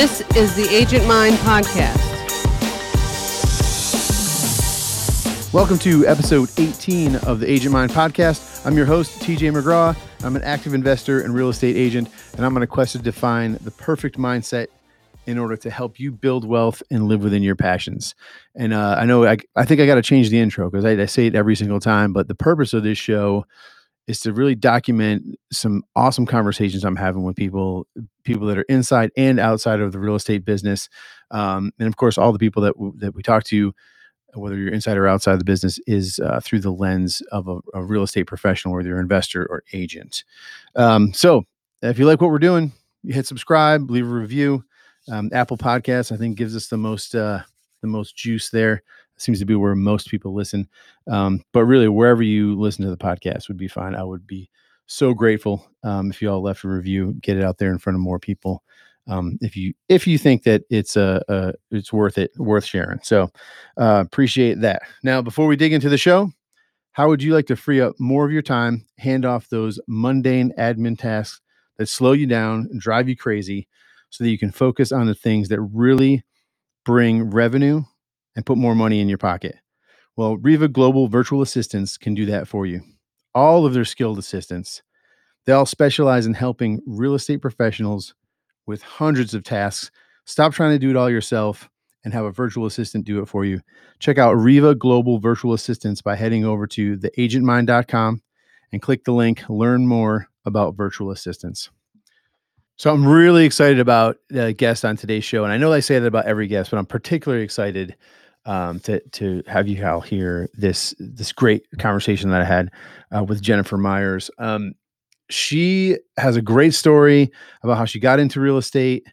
This is the Agent Mind Podcast. Welcome to episode 18 of the Agent Mind Podcast. I'm your host, TJ McGraw. I'm an active investor and real estate agent, and I'm on a quest to define the perfect mindset in order to help you build wealth and live within your passions. And uh, I know I, I think I got to change the intro because I, I say it every single time, but the purpose of this show is to really document some awesome conversations I'm having with people, people that are inside and outside of the real estate business, um, and of course, all the people that w- that we talk to, whether you're inside or outside the business, is uh, through the lens of a, a, real estate professional, whether you're an investor or agent. Um, so, if you like what we're doing, you hit subscribe, leave a review. Um, Apple Podcasts, I think, gives us the most uh, the most juice there seems to be where most people listen. Um, but really, wherever you listen to the podcast would be fine. I would be so grateful um, if you all left a review, get it out there in front of more people. Um, if you if you think that it's a, uh, it's worth it, worth sharing. So uh, appreciate that. Now, before we dig into the show, how would you like to free up more of your time, hand off those mundane admin tasks that slow you down and drive you crazy, so that you can focus on the things that really bring revenue and put more money in your pocket. Well, REVA Global Virtual Assistants can do that for you. All of their skilled assistants, they all specialize in helping real estate professionals with hundreds of tasks. Stop trying to do it all yourself and have a virtual assistant do it for you. Check out REVA Global Virtual Assistants by heading over to theagentmind.com and click the link Learn More about virtual assistants. So I'm really excited about the guest on today's show. And I know I say that about every guest, but I'm particularly excited um, to to have you all hear this this great conversation that I had uh, with Jennifer Myers. Um, she has a great story about how she got into real estate,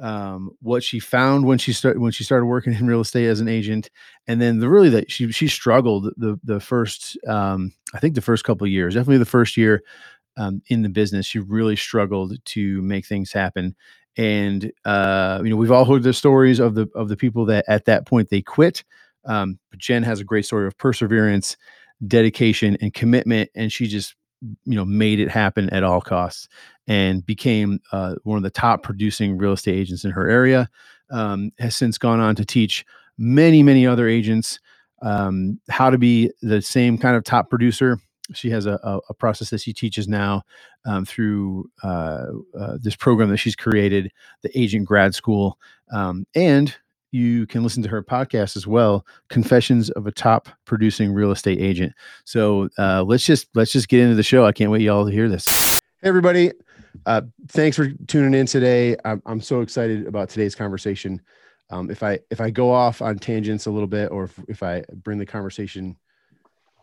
um, what she found when she started when she started working in real estate as an agent, and then the really that she she struggled the the first um, I think the first couple years, definitely the first year um, in the business, she really struggled to make things happen and uh, you know we've all heard the stories of the of the people that at that point they quit um, but jen has a great story of perseverance dedication and commitment and she just you know made it happen at all costs and became uh, one of the top producing real estate agents in her area um, has since gone on to teach many many other agents um, how to be the same kind of top producer she has a, a, a, process that she teaches now um, through uh, uh, this program that she's created, the Agent Grad School. Um, and you can listen to her podcast as well, Confessions of a Top Producing Real Estate Agent. So uh, let's just let's just get into the show. I can't wait y'all to hear this. Hey everybody, uh, thanks for tuning in today. I'm, I'm so excited about today's conversation. Um, if I if I go off on tangents a little bit, or if, if I bring the conversation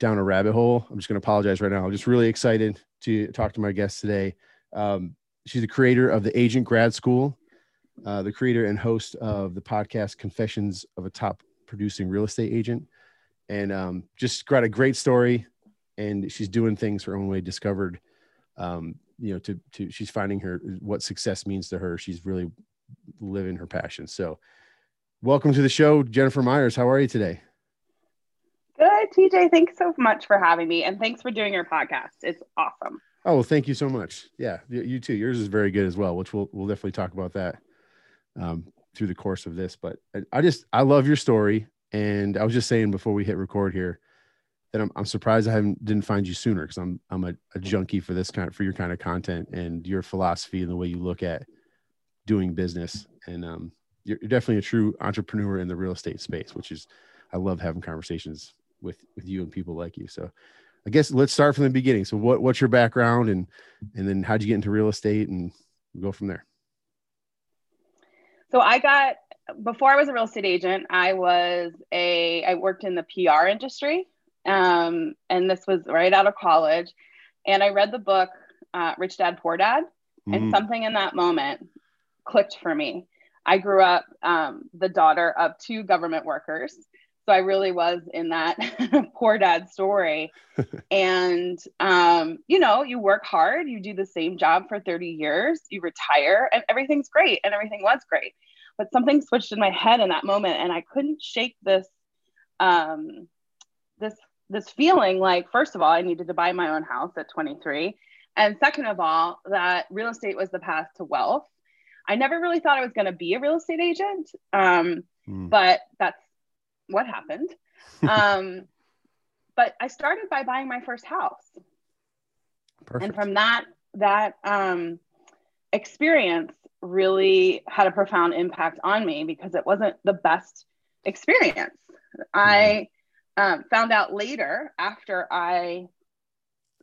down a rabbit hole. I'm just going to apologize right now. I'm just really excited to talk to my guest today. Um, she's the creator of the Agent Grad School, uh, the creator and host of the podcast Confessions of a Top Producing Real Estate Agent, and um, just got a great story. And she's doing things her own way. Discovered, um, you know, to to she's finding her what success means to her. She's really living her passion. So, welcome to the show, Jennifer Myers. How are you today? TJ. Thanks so much for having me, and thanks for doing your podcast. It's awesome. Oh, well, thank you so much. Yeah, you too. Yours is very good as well, which we'll we'll definitely talk about that um, through the course of this. But I just I love your story, and I was just saying before we hit record here that I'm I'm surprised I haven't didn't find you sooner because I'm I'm a, a junkie for this kind of, for your kind of content and your philosophy and the way you look at doing business, and um, you're, you're definitely a true entrepreneur in the real estate space, which is I love having conversations with with you and people like you. So I guess let's start from the beginning. So what what's your background and and then how'd you get into real estate and we'll go from there. So I got before I was a real estate agent, I was a I worked in the PR industry. Um, and this was right out of college. And I read the book uh, Rich Dad Poor Dad, mm. and something in that moment clicked for me. I grew up um, the daughter of two government workers so I really was in that poor dad story. and, um, you know, you work hard, you do the same job for 30 years, you retire, and everything's great. And everything was great. But something switched in my head in that moment, and I couldn't shake this, um, this, this feeling like, first of all, I needed to buy my own house at 23. And second of all, that real estate was the path to wealth. I never really thought I was going to be a real estate agent, um, Mm. but that's what happened. Um, but I started by buying my first house, Perfect. and from that that um, experience really had a profound impact on me because it wasn't the best experience. I um, found out later after I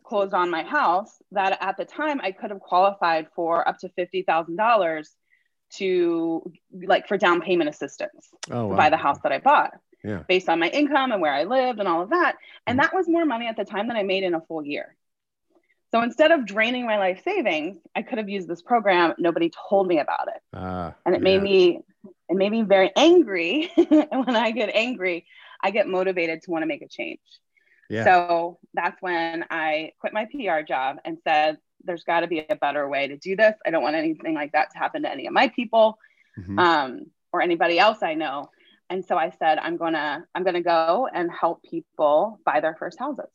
closed on my house that at the time I could have qualified for up to fifty thousand dollars to like for down payment assistance oh, to buy the house that I bought Yeah. based on my income and where I lived and all of that. And that was more money at the time than I made in a full year. So instead of draining my life savings, I could have used this program. Nobody told me about it. Ah, And it yeah. made me it made me very angry. and when I get angry, I get motivated to want to make a change. Yeah. So that's when I quit my PR job and said, there's got to be a better way to do this. I don't want anything like that to happen to any of my people Mhm. um, or anybody else I know. And so I said, I'm gonna I'm gonna go and help people buy their first houses.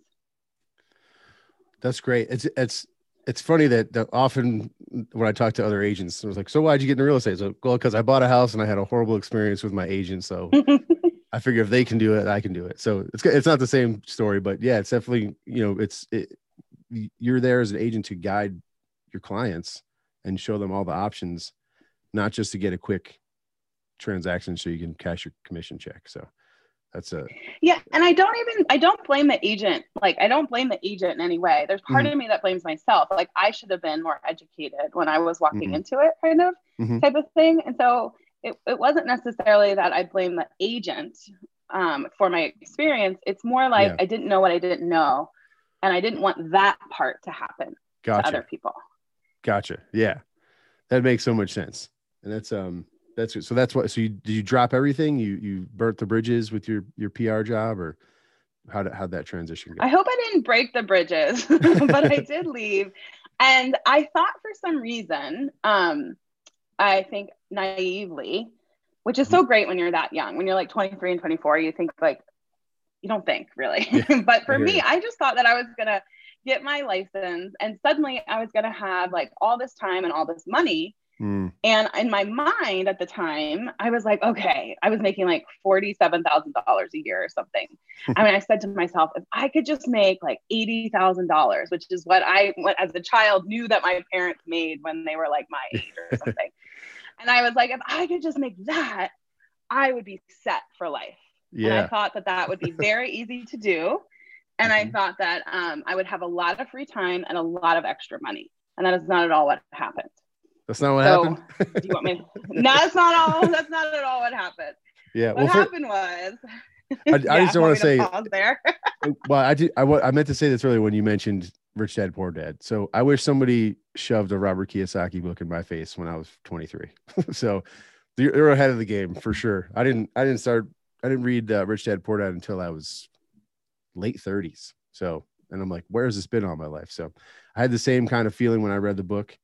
That's great. It's it's it's funny that, that often when I talk to other agents, I was like, "So why'd you get into real estate?" So, well, because I bought a house and I had a horrible experience with my agent. So I figure if they can do it, I can do it. So it's it's not the same story, but yeah, it's definitely you know it's it, you're there as an agent to guide your clients and show them all the options, not just to get a quick transaction so you can cash your commission check. So that's a Yeah, and I don't even I don't blame the agent. Like I don't blame the agent in any way. There's part Mhm. of me that blames myself. Like I should have been more educated when I was walking Mhm. into it, kind of Mhm. type of thing. And so it, it wasn't necessarily that I blame the agent um, for my experience. It's more like Yeah. I didn't know what I didn't know, and I didn't want that part to happen to gotcha. other people. Gotcha. Yeah, that makes so much sense. And that's um that's so that's what so you did you drop everything? You you burnt the bridges with your your PR job or how did how'd that transition go? I hope I didn't break the bridges, but I did leave. And I thought for some reason, um, I think naively, which is Mm-hmm. so great when you're that young, when you're like 23 and 24, you think like, you don't think really. Yeah, but for I me, you. I just thought that I was to get my license and suddenly I was going to have like all this time and all this money. Mm, And in my mind at the time, I was like, okay, I was making like $47,000 a year or something. I mean, I said to myself, if I could just make like $80,000, which is what I, what as a child knew that my parents made when they were like my age or something. and I was like, if I could just make that, I would be set for life. And I thought that that would be very easy to do. And I Mhm. thought that um, I would have a lot of free time and a lot of extra money. And that is not at all what happened. That's not what so- happened. Do you want me? no, that's not all. That's not at all what happened. yeah. What Well, for, happened was. I, I just don't want to say. there. Well, I did. I, I meant to say this earlier when you mentioned Rich Dad Poor Dad. So I wish somebody shoved a Robert Kiyosaki book in my face when I was 23. so you're ahead of the game for sure. I didn't. I didn't start. I didn't read uh, Rich Dad Poor Dad until I was late 30s. So and I'm like, where has this been all my life? So I had the same kind of feeling when I read the book.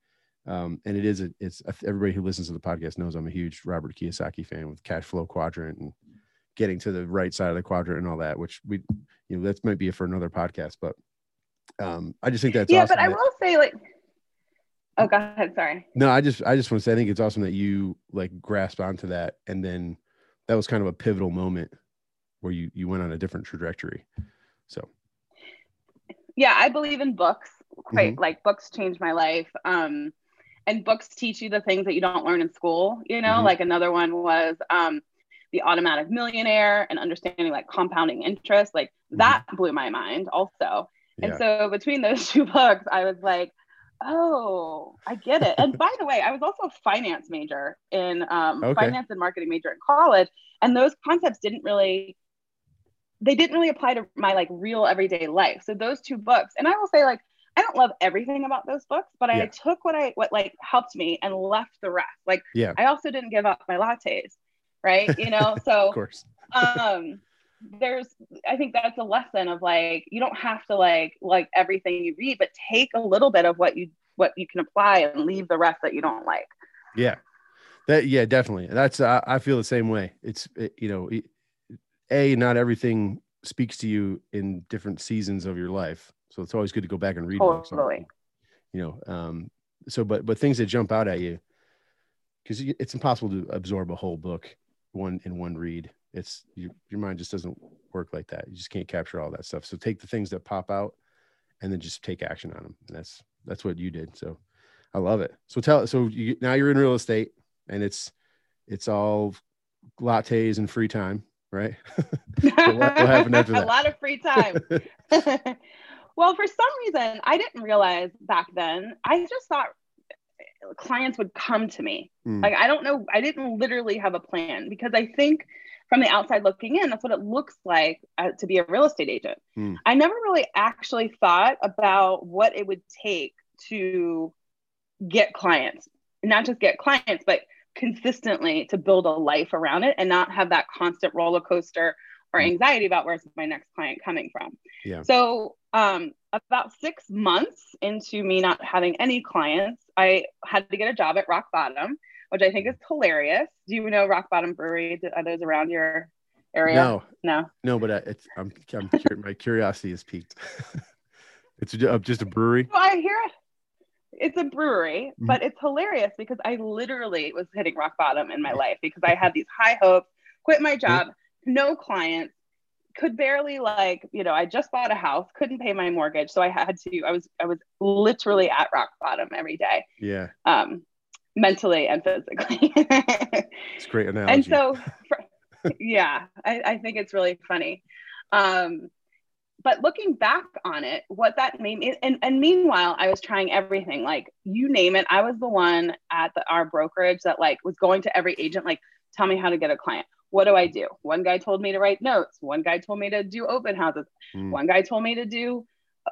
Um, and it is a, it's everybody who listens to the podcast knows I'm a huge Robert Kiyosaki fan with cash flow quadrant and getting to the right side of the quadrant and all that, which we you know that might be for another podcast but um i just think that's yeah, awesome but I that- will say, like, oh, go ahead. Sorry. no i just i just want to say i think it's awesome that you like grasped onto that and then that was kind of a pivotal moment where you you went on a different trajectory so Yeah, I believe in books. Quite Mm-hmm. like books changed my life. Um, and books teach you the things that you don't learn in school. You know, Mhm. like another one was um, the Automatic Millionaire and understanding like compounding interest. Like that blew my mind also. And Mm-hmm. yeah so between those two books, I was like, oh, I get it. And by the way, I was also a finance major in um, Okay. finance and marketing major in college. And those concepts didn't really, they didn't really apply to my like real everyday life. So those two books, and I will say like, I don't love everything about those books, but Yeah. I took what I, what like helped me and left the rest. Like yeah. I also didn't give up my lattes, right? You know, so of course. um there's i think that's a lesson of like you don't have to like like everything you read but take a little bit of what you what you can apply and leave the rest that you don't like. Yeah. That yeah definitely. That's uh, i feel the same way. It's it, you know it- a not everything speaks to you in different seasons of your life so it's always good to go back and read books Totally. you know um so but but things that jump out at you because it's impossible to absorb a whole book one in one read. It's your, your mind just doesn't work like that. You just can't capture all that stuff. So take the things that pop out and then just take action on them. And that's that's what you did. So I love it. So tell so you now you're in real estate and it's it's all lattes and free time, right? what, what happened after that? a lot of free time. well, for some reason, I didn't realize back then. I just thought clients would come to me. Mm. Like I don't know, I didn't literally have a plan because I think from the outside looking in, that's what it looks like uh, to be a real estate agent. Mm. I never really actually thought about what it would take to get clients, not just get clients, but consistently to build a life around it and not have that constant roller coaster or mm. anxiety about where's my next client coming from. Yeah. So um, about six months into me not having any clients, I had to get a job at Rock Bottom, which I think is hilarious. Do you know Rock Bottom Brewery? Are those around your area? No, no, no. But uh, it's I'm, I'm my curiosity is piqued. it's just a brewery. Well, I hear it. It's a brewery, mm-hmm. but it's hilarious because I literally was hitting rock bottom in my life because I had these high hopes, quit my job, no clients, could barely like you know i just bought a house couldn't pay my mortgage so i had to i was i was literally at rock bottom every day yeah. um mentally and physically. It's great analogy. And so for, yeah I, I think it's really funny. Um but looking back on it what that made and, and meanwhile i was trying everything like you name it. I was the one at the, our brokerage that like was going to every agent like tell me how to get a client what do I do? One guy told me to write notes. One guy told me to do open houses. Mm. One guy told me to do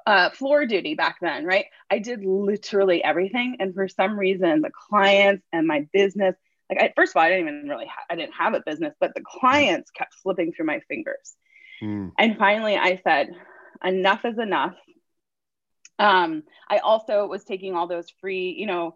uh, floor duty back then, right? I did literally everything. And for some reason, the clients and my business, like I, first of all, I didn't even really, ha- I didn't have a business, but the clients kept slipping through my fingers. Mm. And finally, I said, enough is enough. Um, I also was taking all those free, you know,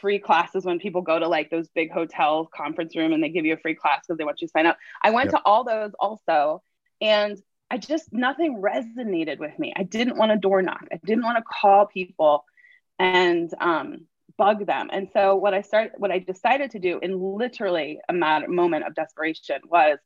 free classes when people go to like those big hotel conference room and they give you a free class because they want you to sign up. I went yep. to all those also. And I just, nothing resonated with me. I didn't want to door knock. I didn't want to call people and um, bug them. And so what I started, what I decided to do in literally a matter, moment of desperation was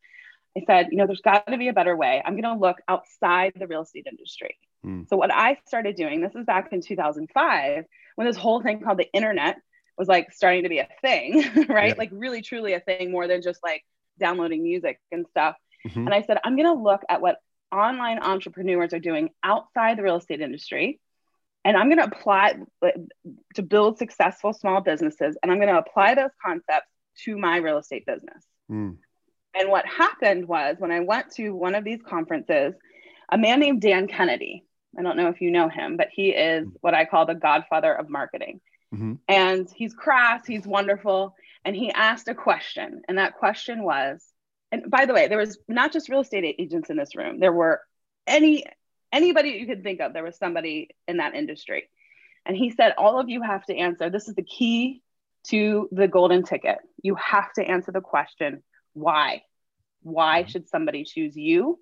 I said, you know, there's got to be a better way. I'm going to look outside the real estate industry. Mm. So what I started doing, this is back in 2005, when this whole thing called the internet was like starting to be a thing, right? Yeah. Like really truly a thing more than just like downloading music and stuff. Mm-hmm. And I said, I'm going to look at what online entrepreneurs are doing outside the real estate industry. And I'm going to apply to build successful small businesses. And I'm going to apply those concepts to my real estate business. Mm. And what happened was when I went to one of these conferences, a man named Dan Kennedy, I don't know if you know him, but he is mm. what I call the godfather of marketing. Mm-hmm. And he's crass, he's wonderful. And he asked a question. And that question was, and by the way, there was not just real estate agents in this room, there were any anybody you could think of, there was somebody in that industry. And he said, All of you have to answer. This is the key to the golden ticket. You have to answer the question, why? Why mm-hmm. should somebody choose you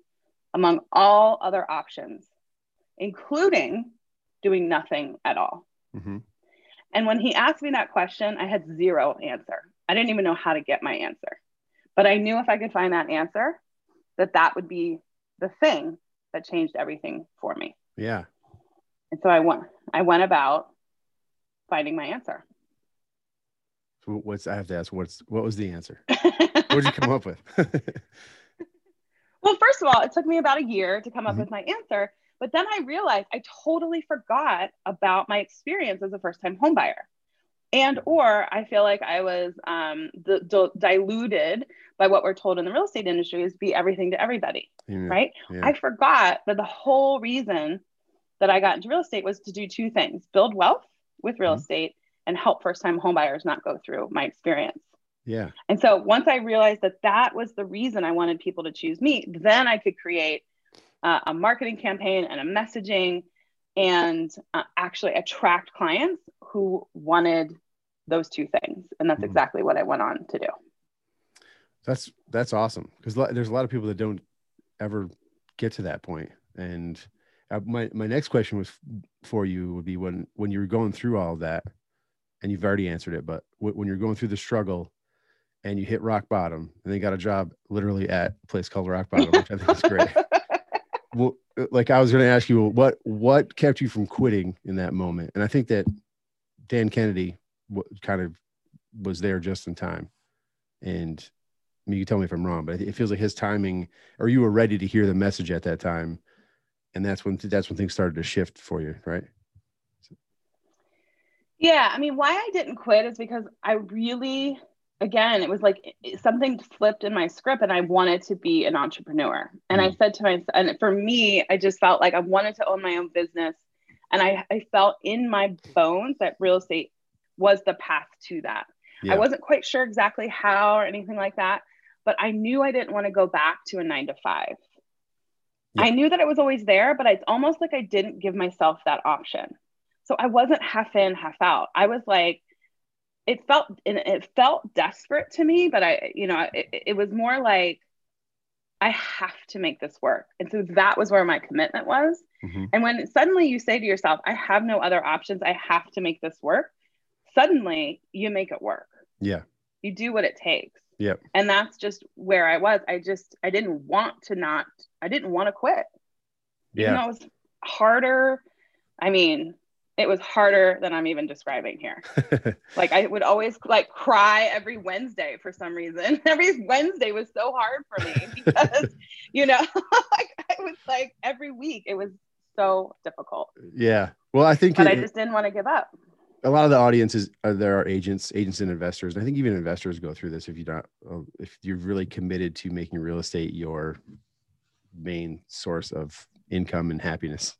among all other options, including doing nothing at all? Mm-hmm. And when he asked me that question, I had zero answer. I didn't even know how to get my answer. But I knew if I could find that answer, that that would be the thing that changed everything for me. Yeah. And so I went I went about finding my answer. So what's I have to ask what's what was the answer? what did you come up with? well, first of all, it took me about a year to come up mm-hmm. with my answer but then I realized I totally forgot about my experience as a first time homebuyer. And or I feel like I was um, the, the, diluted by what we're told in the real estate industry is be everything to everybody, yeah. right? Yeah. I forgot that the whole reason that I got into real estate was to do two things: build wealth with real mm-hmm. estate and help first time homebuyers not go through my experience. Yeah. And so once I realized that that was the reason I wanted people to choose me, then I could create uh, a marketing campaign and a messaging and uh, actually attract clients who wanted those two things and that's mm-hmm. exactly what i went on to do that's that's awesome because there's a lot of people that don't ever get to that point and uh, my, my next question was for you would be when when you were going through all that and you've already answered it, but when you're going through the struggle and you hit rock bottom and then got a job literally at a place called Rock Bottom, which I think is great. like I was going to ask you, what what kept you from quitting in that moment? And I think that Dan Kennedy kind of was there just in time. And I mean, you tell me if I'm wrong, but it feels like his timing, or you were ready to hear the message at that time, and that's when that's when things started to shift for you, right? Yeah, I mean, why I didn't quit is because I really, again, it was like something flipped in my script, and I wanted to be an entrepreneur. And I Mm. said to myself, and for me, I just felt like I wanted to own my own business, and I, I felt in my bones that real estate was the path to that. Yeah. I wasn't quite sure exactly how or anything like that, but I knew I didn't want to go back to a nine to five. Yeah. I knew that it was always there, but it's almost like I didn't give myself that option. So I wasn't half in, half out. I was like, it felt and it felt desperate to me, but I, you know, it, it was more like I have to make this work. And so that was where my commitment was. Mhm. And when suddenly you say to yourself, I have no other options, I have to make this work, suddenly you make it work. Yeah. You do what it takes. Yep. And that's just where I was. I just, I didn't want to not, I didn't want to quit. Yeah. though it was harder. I mean, it was harder than I'm even describing here. Like I would always like cry every Wednesday for some reason. Every Wednesday was so hard for me because, you know, like I was like every week it was so difficult. yeah. Well, I think But it- I just didn't want to give up. a lot of the audiences are there are agents, agents and investors. And I think even investors go through this if you don't, uh, if you're really committed to making real estate your main source of income and happiness.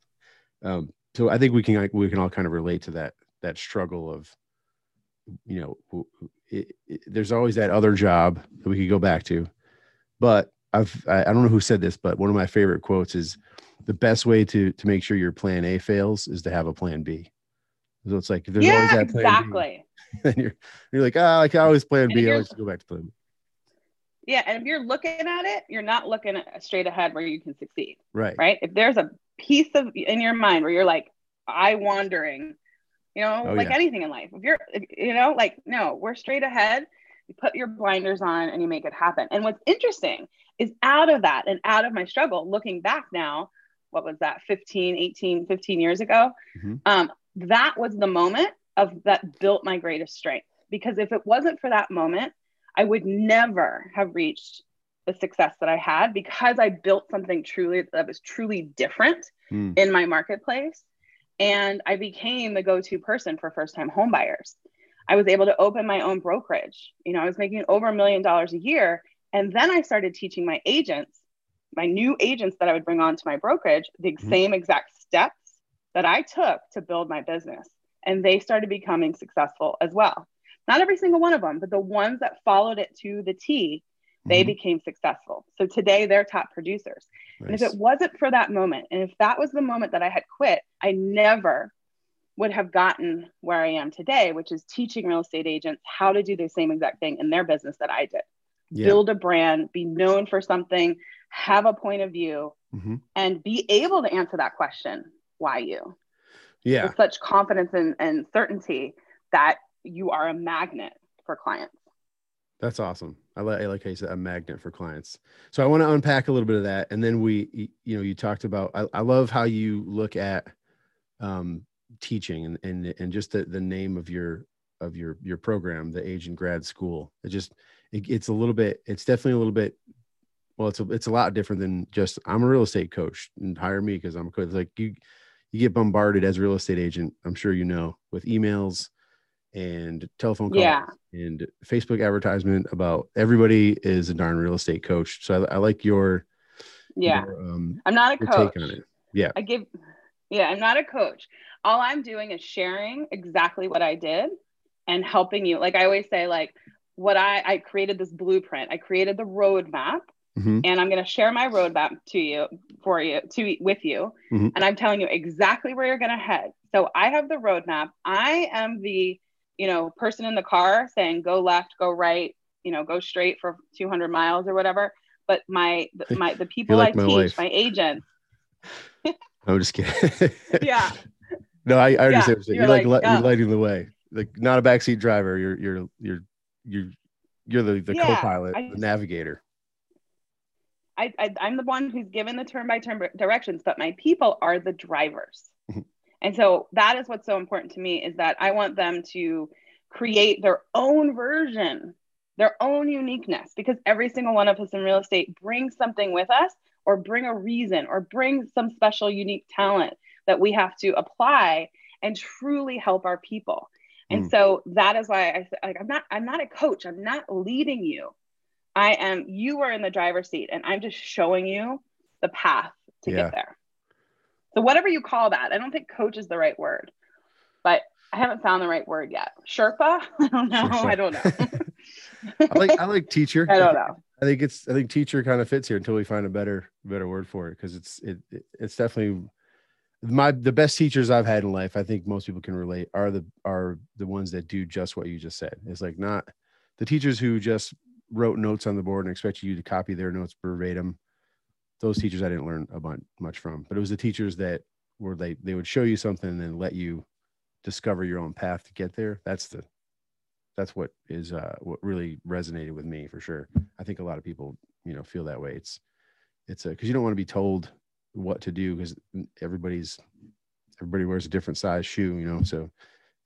Um, so I think we can we can all kind of relate to that that struggle of, you know, it, it, there's always that other job that we could go back to, but I've I, I don't know who said this, but one of my favorite quotes is, "The best way to to make sure your plan A fails is to have a plan B." So it's like if there's always yeah, that plan B, exactly. and you're you're like, ah, I can always plan B. I like to go back to plan B. Yeah. And if you're looking at it, you're not looking straight ahead where you can succeed. Right. right? If there's a piece of in your mind where you're like, I wandering, you know, Oh, like yeah. anything in life. If you're, if- you know, like, no, we're straight ahead. You put your blinders on and you make it happen. And what's interesting is out of that and out of my struggle, looking back now, what was that 15, 18, 15 years ago? Mhm. Um, that was the moment of that built my greatest strength. Because if it wasn't for that moment, I would never have reached the success that I had because I built something truly that was truly different Hmm. in my marketplace. And I became the go to person for first time homebuyers. I was able to open my own brokerage. You know, I was making over a million dollars a year. And then I started teaching my agents, my new agents that I would bring on to my brokerage, the Mhm. same exact steps that I took to build my business. And they started becoming successful as well. Not every single one of them, but the ones that followed it to the T, they Mhm. became successful. So today they're top producers. And if it wasn't for that moment, and if that was the moment that I had quit, I never would have gotten where I am today, which is teaching real estate agents how to do the same exact thing in their business that I did. yeah. Build a brand, be known for something, have a point of view, Mhm. and be able to answer that question why you? Yeah. With such confidence and, and certainty that you are a magnet for clients. That's awesome. I like, I like how you said a magnet for clients. So I want to unpack a little bit of that. And then we, you know, you talked about, I, I love how you look at um, teaching and, and, and just the, the name of your, of your, your program, the agent grad school. It just, it, it's a little bit, it's definitely a little bit, well, it's a, it's a lot different than just, I'm a real estate coach and hire me because I'm a coach. It's like you, you get bombarded as a real estate agent. I'm sure, you know, with emails and telephone calls Yeah. and Facebook advertisement about everybody is a darn real estate coach. So I, I like your, Yeah. your, um, I'm not a coach. take on it. Yeah. I give, yeah, I'm not a coach. All I'm doing is sharing exactly what I did and helping you. Like I always say, like what I, I created this blueprint, I created the roadmap Mhm. and I'm going to share my roadmap to you for you to with you. Mhm. And I'm telling you exactly where you're going to head. So I have the roadmap. I am the, you know, person in the car saying, go left, go right, you know, go straight for 200 miles or whatever. But my, my, the people like I my teach, wife. my agents, I'm just kidding. yeah. no, I, I Yeah, understand. you're you're like, like, li- you're lighting the way. like not a backseat driver. You're you're you're you're you're the, the Yeah, co-pilot, I the navigator. I, I I'm the one who's given the turn by turn directions, but my people are the drivers. And so that is what's so important to me is that I want them to create their own version, their own uniqueness, because every single one of us in real estate brings something with us, or bring a reason, or bring some special unique talent that we have to apply and truly help our people. And Mm. so that is why I said, like, I'm not, I'm not a coach. I'm not leading you. I am, you are in the driver's seat and I'm just showing you the path to Yeah. get there. So whatever you call that, I don't think coach is the right word, but I haven't found the right word yet. Sherpa? I don't know. I don't know. I like I like teacher. I don't know. I think it's I think teacher kind of fits here until we find a better better word for it because it's it, it it's definitely my the best teachers I've had in life. I think most people can relate are the are the ones that do just what you just said. It's like not the teachers who just wrote notes on the board and expected you to copy their notes verbatim. Those teachers I didn't learn a bunch much from, but it was the teachers that were they they would show you something and then let you discover your own path to get there. That's the that's what is uh what really resonated with me for sure. I think a lot of people, you know, feel that way. It's it's a because you don't want to be told what to do because everybody's everybody wears a different size shoe, you know. So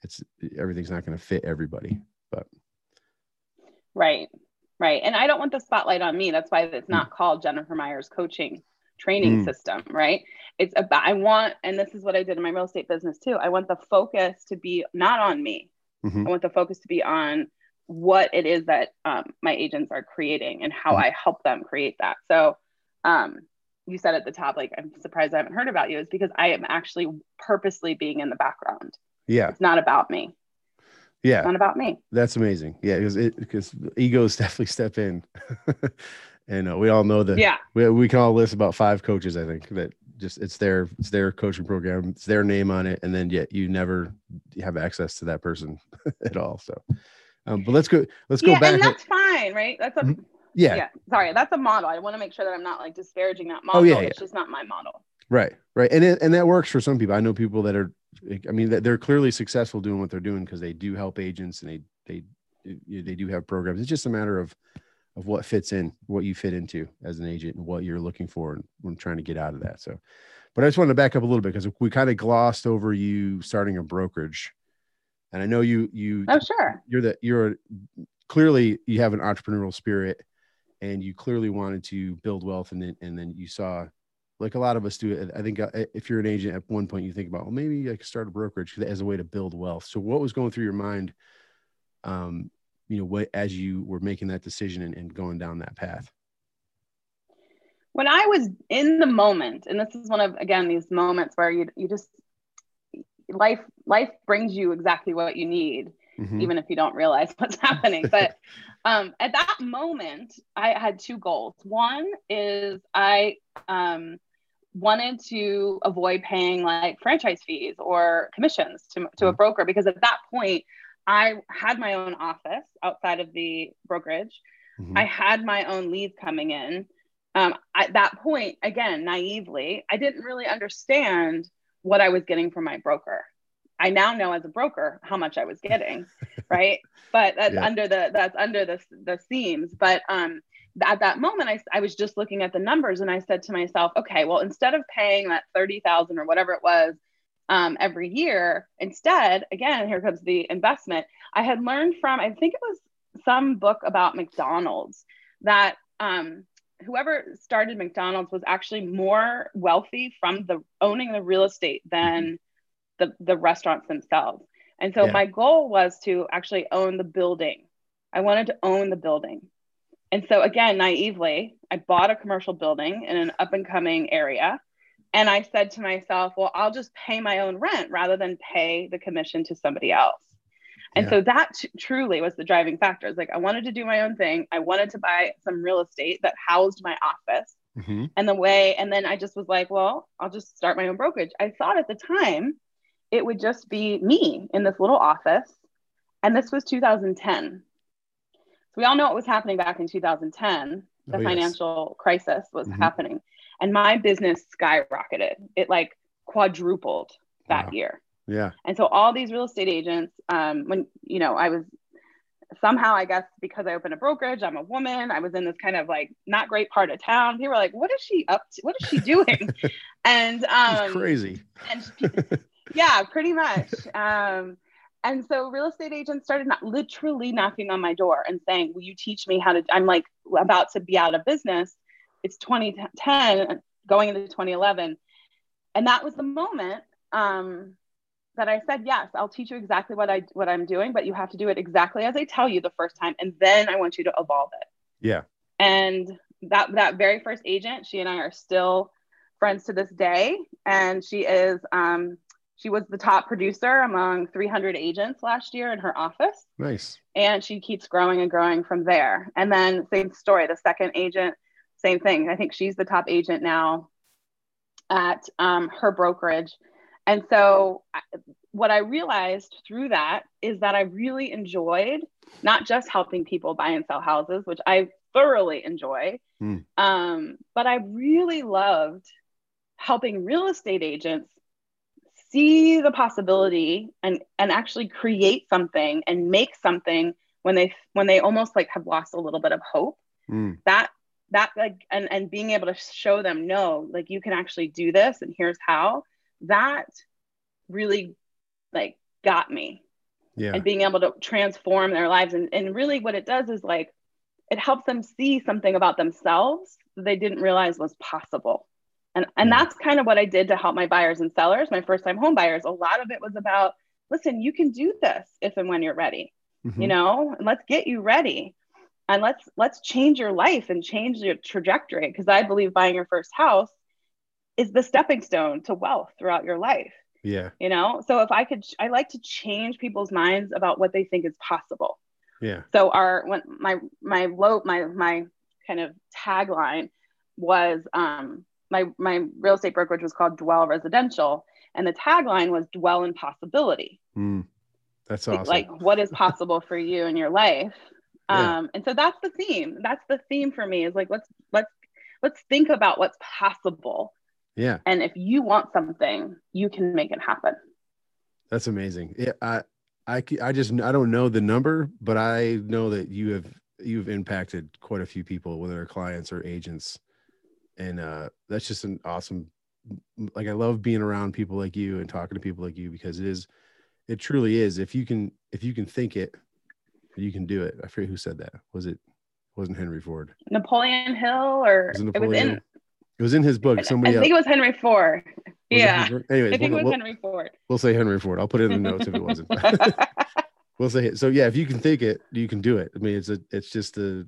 it's everything's not going to fit everybody. But Right. Right. And I don't want the spotlight on me. That's why it's not called Jennifer Myers coaching training Mm. system, right? It's about I want and this is what I did in my real estate business too. I want the focus to be not on me. Mhm. I want the focus to be on what it is that um, my agents are creating and how Mhm. I help them create that. So um, you said at the top, like I'm surprised I haven't heard about you, is because I am actually purposely being in the background. yeah, It's not about me. Yeah, It's not about me. that's amazing. Yeah, because it because egos definitely step in, and uh, we all know that. Yeah. we, we can all list about five coaches i think that just it's their it's their coaching program it's their name on it and then yet you never have access to that person at all so um, but let's go let's go yeah, back and that's fine, right? That's a Mhm. yeah, yeah. Sorry, that's a model. I want to make sure that I'm not like disparaging that model. Oh, yeah, It's just not my model. right right and it, and that works for some people i know people that are i mean that they're clearly successful doing what they're doing because they do help agents and they they they do have programs. It's just a matter of of what fits in what you fit into as an agent and what you're looking for and when trying to get out of that. So but i just wanted to back up a little bit because we kind of glossed over you starting a brokerage. And i know you you Oh, sure. you're the you're clearly you have an entrepreneurial spirit and you clearly wanted to build wealth and then and then you saw like a lot of us do i think uh, if you're an agent at one point you think about well maybe i could start a brokerage as a way to build wealth so what was going through your mind um you know what as you were making that decision and, and going down that path When I was in the moment, and this is one of again these moments where you you just life life brings you exactly what you need, Mhm. even if you don't realize what's happening. But um, at that moment, I had two goals. One is I um, wanted to avoid paying like franchise fees or commissions to, to a Mhm. broker because at that point, I had my own office outside of the brokerage. Mhm. I had my own leads coming in. Um, at that point, again, naively, I didn't really understand what I was getting from my broker. I now know as a broker how much I was getting, right? But that's Yeah. under the that's under the the seams. But um, at that moment, I I was just looking at the numbers and I said to myself, okay, well, instead of paying that thirty thousand or whatever it was um, every year, instead, again, here comes the investment. I had learned from I think it was some book about McDonald's that um, whoever started McDonald's was actually more wealthy from the owning the real estate than the, the restaurants themselves. And so Yeah. my goal was to actually own the building. I wanted to own the building. And so again, naively, I bought a commercial building in an up and coming area. And I said to myself, well, I'll just pay my own rent rather than pay the commission to somebody else. And Yeah. so that t- truly was the driving factor. It's like I wanted to do my own thing. I wanted to buy some real estate that housed my office. Mhm. And the way, and then I just was like, well, I'll just start my own brokerage. I thought at the time it would just be me in this little office. And this was 2010. So we all know what was happening back in 2010. The Oh, yes. financial crisis was Mhm. happening. And my business skyrocketed. It like quadrupled that Wow. year. Yeah. And so all these real estate agents, um, when you know, I was somehow, I guess, because I opened a brokerage, I'm a woman. I was in this kind of like not great part of town. People were like, "What is she up to? What is she doing?" and um, crazy. And yeah, pretty much. Um, and so real estate agents started not literally knocking on my door and saying, "Will you teach me how to?" I'm like about to be out of business. It's 2010, going into 2011, and that was the moment um, that I said, "Yes, I'll teach you exactly what I what I'm doing, but you have to do it exactly as I tell you the first time, and then I want you to evolve it." Yeah. And that that very first agent, she and I are still friends to this day, and she is um, she was the top producer among 300 agents last year in her office. Nice. And she keeps growing and growing from there. And then, same story, the second agent, same thing. I think she's the top agent now at um, her brokerage. And so, what I realized through that is that I really enjoyed not just helping people buy and sell houses, which I thoroughly enjoy, mm. um, but I really loved helping real estate agents see the possibility and and actually create something and make something when they when they almost like have lost a little bit of hope. Mm. that that like and and being able to show them no like you can actually do this and here's how that really like got me. Yeah. And being able to transform their lives. And, and really what it does is like it helps them see something about themselves that they didn't realize was possible and, and that's kind of what I did to help my buyers and sellers, my first time home buyers. A lot of it was about, listen, you can do this if and when you're ready, mm-hmm. you know, and let's get you ready and let's, let's change your life and change your trajectory. Cause I believe buying your first house is the stepping stone to wealth throughout your life. Yeah. You know, so if I could, I like to change people's minds about what they think is possible. Yeah. So our, when my, my low, my, my kind of tagline was, um, my my real estate brokerage was called Dwell Residential, and the tagline was Dwell in Possibility. Mm, that's awesome. Like what is possible for you in your life. Yeah. Um, and so that's the theme. That's the theme for me is like let's let's let's think about what's possible. Yeah. And if you want something, you can make it happen. That's amazing. Yeah, I I I just I don't know the number, but I know that you have you've impacted quite a few people, whether they're clients or agents and uh, that's just an awesome like i love being around people like you and talking to people like you because it is it truly is. If you can if you can think it you can do it. I forget who said that. Was it wasn't henry ford? Napoleon hill or was it, it, was in it was in his book somebody i think else. it was henry ford. Was yeah. Anyways i think we'll, it was we'll, henry ford. we'll say henry ford. I'll put it in the notes if it wasn't. We'll say it. So yeah if you can think it you can do it. I mean it's a it's just the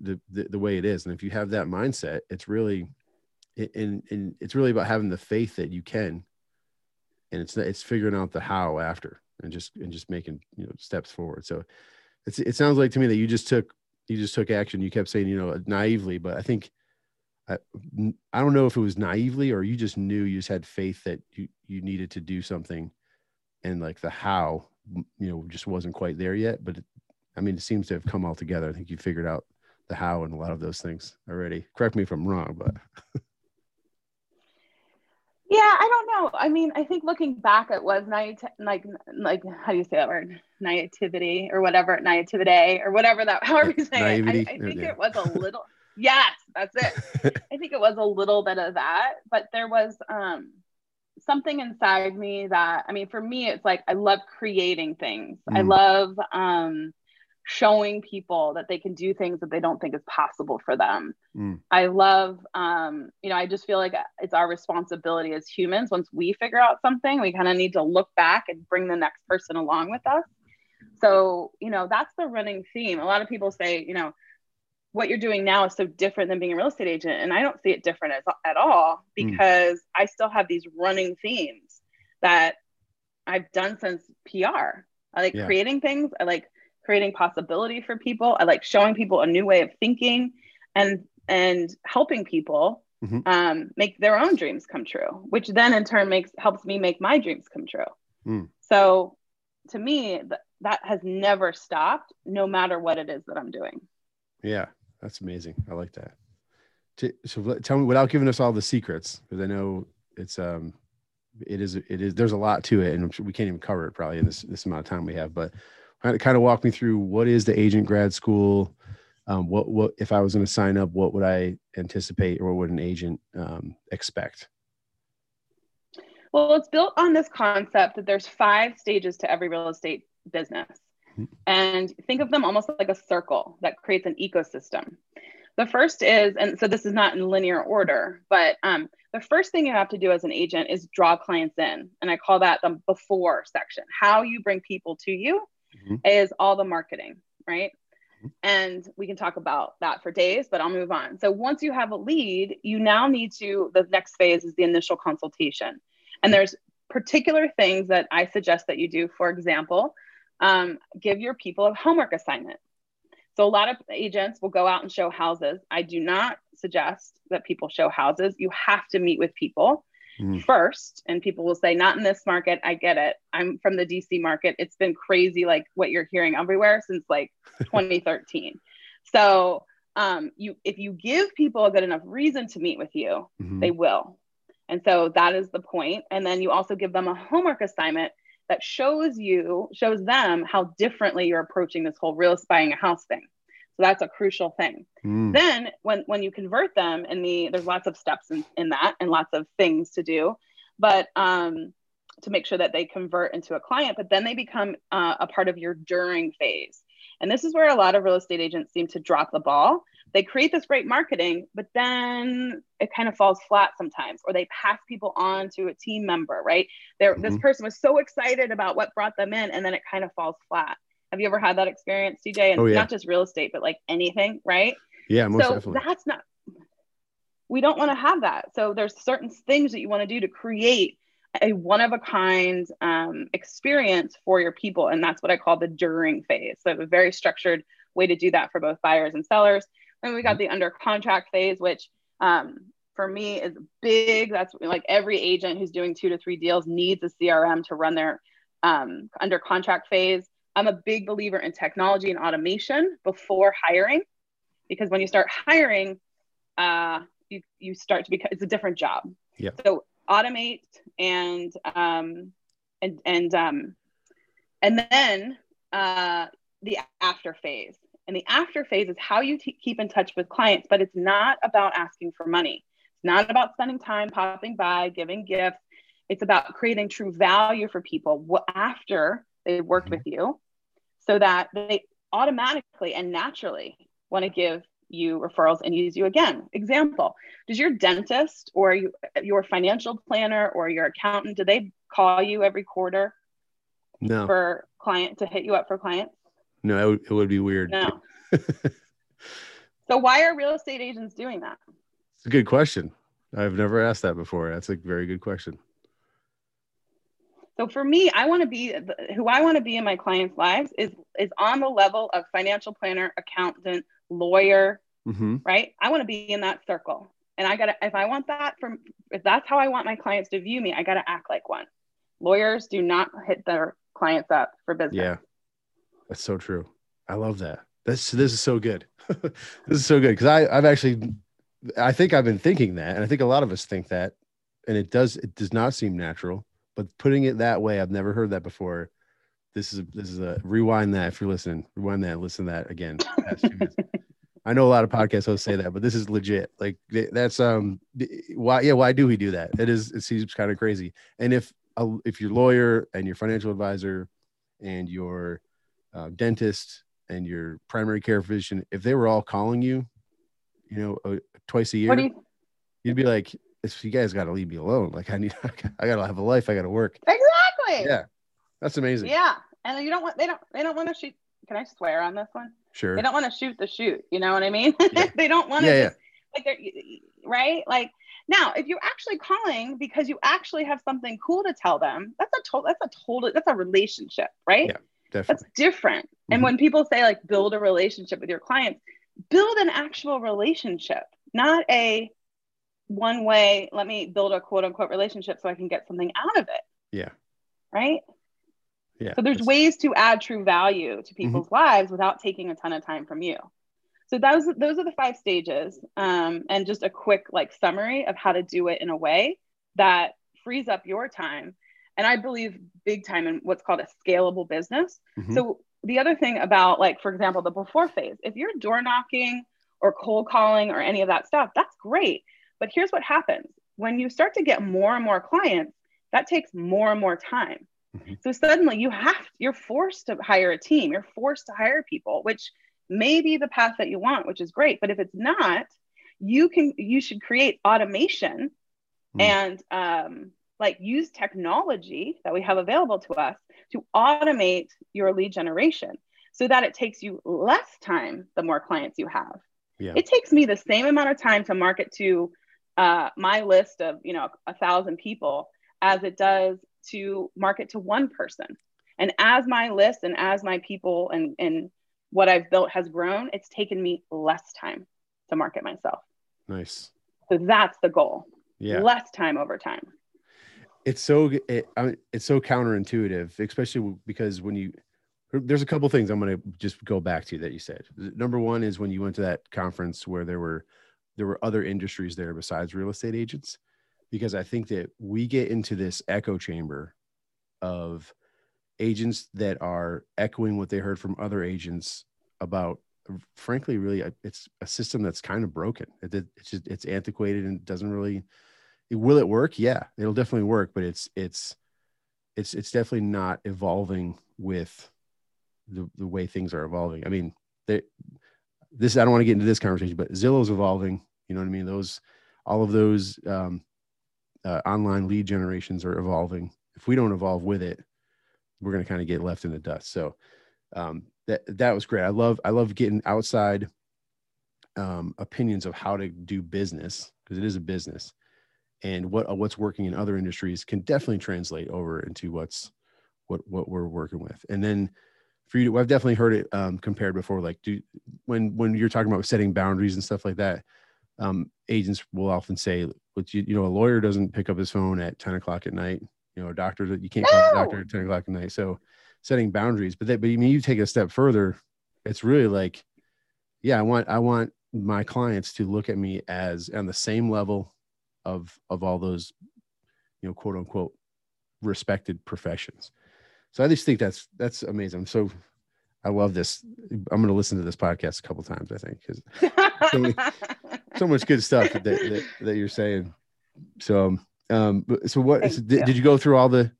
the, the, way it is. And if you have that mindset, it's really, and, and it's really about having the faith that you can, and it's, it's figuring out the how after and just, and just making, you know, steps forward. So it's, it sounds like to me that you just took, you just took action. You kept saying, you know, naively, but I think, I, I don't know if it was naively or you just knew you just had faith that you, you needed to do something and like the how, you know, just wasn't quite there yet, but it, I mean, it seems to have come all together. I think you figured out the how and a lot of those things already. Correct me if I'm wrong, but yeah, I don't know. I mean, I think looking back, it was naive, like like how do you say that word? Naivety or whatever, naivety or whatever that. However you say Naivety. it, I, I think yeah. it was a little. yes, that's it. I think it was a little bit of that, but there was um something inside me that I mean, for me, it's like I love creating things. Mm. I love um showing people that they can do things that they don't think is possible for them. Mm. I love, um, you know, I just feel like it's our responsibility as humans. Once we figure out something, we kind of need to look back and bring the next person along with us. So, you know, that's the running theme. A lot of people say, you know, what you're doing now is so different than being a real estate agent. And I don't see it different as, at all mm. because mm. I still have these running themes that I've done since PR. I like yeah. creating things. I like creating possibility for people. I like showing people a new way of thinking and and helping people mm-hmm. um, make their own dreams come true, which then in turn makes helps me make my dreams come true. Mm. So to me, th- that has never stopped, no matter what it is that I'm doing. Yeah, that's amazing. I like that. To, so tell me without giving us all the secrets, because I know it's um it is it is there's a lot to it, and we can't even cover it probably in this this amount of time we have. But kind of walk me through what is the agent grad school? Um, what what if I was going to sign up? What would I anticipate, or what would an agent um, expect? Well, it's built on this concept that there's five stages to every real estate business. Mm-hmm. And think of them almost like a circle that creates an ecosystem. The first is, and so this is not in linear order, but um, the first thing you have to do as an agent is draw clients in. And I call that the before section. How you bring people to you mm-hmm. is all the marketing, right? Mm-hmm. And we can talk about that for days, but I'll move on. So once you have a lead, you now need to, the next phase is the initial consultation. And there's particular things that I suggest that you do. For example, um, give your people a homework assignment. So a lot of agents will go out and show houses. I do not suggest that people show houses. You have to meet with people mm. first. And people will say, not in this market. I get it. I'm from the DC market. It's been crazy, like what you're hearing everywhere since like 2013. so um, you if you give people a good enough reason to meet with you, mm-hmm. they will. And so that is the point. And then you also give them a homework assignment that shows you, shows them how differently you're approaching this whole real estate buying a house thing. So that's a crucial thing. Mm. Then when when you convert them and the there's lots of steps in, in that and lots of things to do, but um, to make sure that they convert into a client, but then they become uh, a part of your during phase. And this is where a lot of real estate agents seem to drop the ball they create this great marketing, but then it kind of falls flat sometimes, or they pass people on to a team member, right? There, mm-hmm. this person was so excited about what brought them in, and then it kind of falls flat. Have you ever had that experience, TJ? And oh, yeah. not just real estate, but like anything, right? Yeah, most so definitely. that's not. We don't want to have that. So there's certain things that you want to do to create a one of a kind um, experience for your people, and that's what I call the during phase. So a very structured way to do that for both buyers and sellers. And we got mm-hmm. the under contract phase, which um, for me is big. That's like every agent who's doing two to three deals needs a CRM to run their um, under contract phase. I'm a big believer in technology and automation before hiring, because when you start hiring, uh, you, you start to become it's a different job. Yeah. So automate and um, and and um, and then uh, the after phase. And the after phase is how you t- keep in touch with clients, but it's not about asking for money. It's not about spending time popping by, giving gifts. It's about creating true value for people after they've worked with you so that they automatically and naturally want to give you referrals and use you again. Example, does your dentist or you, your financial planner or your accountant, do they call you every quarter no. for client to hit you up for clients? No, it would, it would be weird. No. so why are real estate agents doing that? It's a good question. I've never asked that before. That's a very good question. So for me, I want to be who I want to be in my clients' lives is is on the level of financial planner, accountant, lawyer, mm-hmm. right? I want to be in that circle. And I got to if I want that from if that's how I want my clients to view me, I got to act like one. Lawyers do not hit their clients up for business. Yeah. That's so true. I love that. This this is so good. this is so good because I I've actually I think I've been thinking that, and I think a lot of us think that, and it does it does not seem natural. But putting it that way, I've never heard that before. This is this is a rewind that if you're listening, rewind that, listen to that again. I know a lot of podcast hosts say that, but this is legit. Like that's um why yeah why do we do that? It is it seems kind of crazy. And if if your lawyer and your financial advisor and your uh, dentist and your primary care physician, if they were all calling you, you know, uh, twice a year, you- would be like, "You guys got to leave me alone. Like I need, I got to have a life. I got to work." Exactly. Yeah, that's amazing. Yeah, and you don't want they don't they don't want to shoot. Can I swear on this one? Sure. They don't want to shoot the shoot. You know what I mean? Yeah. they don't want to yeah, just yeah. like right like. Now, if you're actually calling because you actually have something cool to tell them, that's a total that's a total that's a relationship, right? Yeah. Definitely. That's different. Mm-hmm. And when people say like build a relationship with your clients, build an actual relationship, not a one way, let me build a quote unquote relationship so I can get something out of it. Yeah. Right? Yeah. So there's ways to add true value to people's mm-hmm. lives without taking a ton of time from you. So those those are the five stages, um, and just a quick like summary of how to do it in a way that frees up your time. And I believe big time in what's called a scalable business. Mhm. So the other thing about like, for example, the before phase, if you're door knocking or cold calling or any of that stuff, that's great. But here's what happens when you start to get more and more clients, that takes more and more time. Mhm. So suddenly you have, you're forced to hire a team, you're forced to hire people, which may be the path that you want, which is great. But if it's not, you can, you should create automation Mm. and um, like use technology that we have available to us to automate your lead generation so that it takes you less time the more clients you have. Yeah. It takes me the same amount of time to market to uh, my list of you know a thousand people as it does to market to one person. And as my list and as my people and and what I've built has grown, it's taken me less time to market myself. Nice. So that's the goal. Yeah. Less time over time. it's so it, I mean, it's so counterintuitive especially because when you there's a couple things i'm going to just go back to that you said number one is when you went to that conference where there were there were other industries there besides real estate agents because i think that we get into this echo chamber of agents that are echoing what they heard from other agents about frankly really uh, it's a system that's kind of broken. It, it- it's just it's antiquated and doesn't really will it work? Yeah it'll definitely work but it's it's it's it's definitely not evolving with the the way things are evolving. I mean they, this i don't want to get into this conversation but zillow's evolving you know what i mean? Those all of those um, uh, online lead generations are evolving. If we don't evolve with it we're going to kind of get left in the dust. So um, that that was great. I love i love getting outside um, opinions of how to do business because it is a business. And what uh, what's working in other industries can definitely translate over into what's what what we're working with. And then for you to, i've definitely heard it um, compared before like do when when you're talking about setting boundaries and stuff like that um, agents will often say but you, you know a lawyer doesn't pick up his phone at 10 o'clock at night you know a doctor that you can't call a doctor at 10 o'clock at night. So setting boundaries but that but you mean you take it a step further it's really like yeah i want i want my clients to look at me as on the same level of of all those you know quote unquote respected professions so i just think that's that's amazing so i love this i'm going to listen to this podcast a couple times i think because So many- so much good stuff that, that that you're saying so um, um but- so what so did, you. did you go through all the